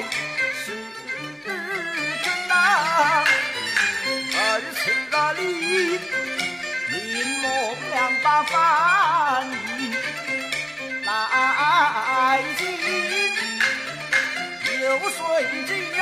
是日呐二十个里？明眸两把繁银来进流水江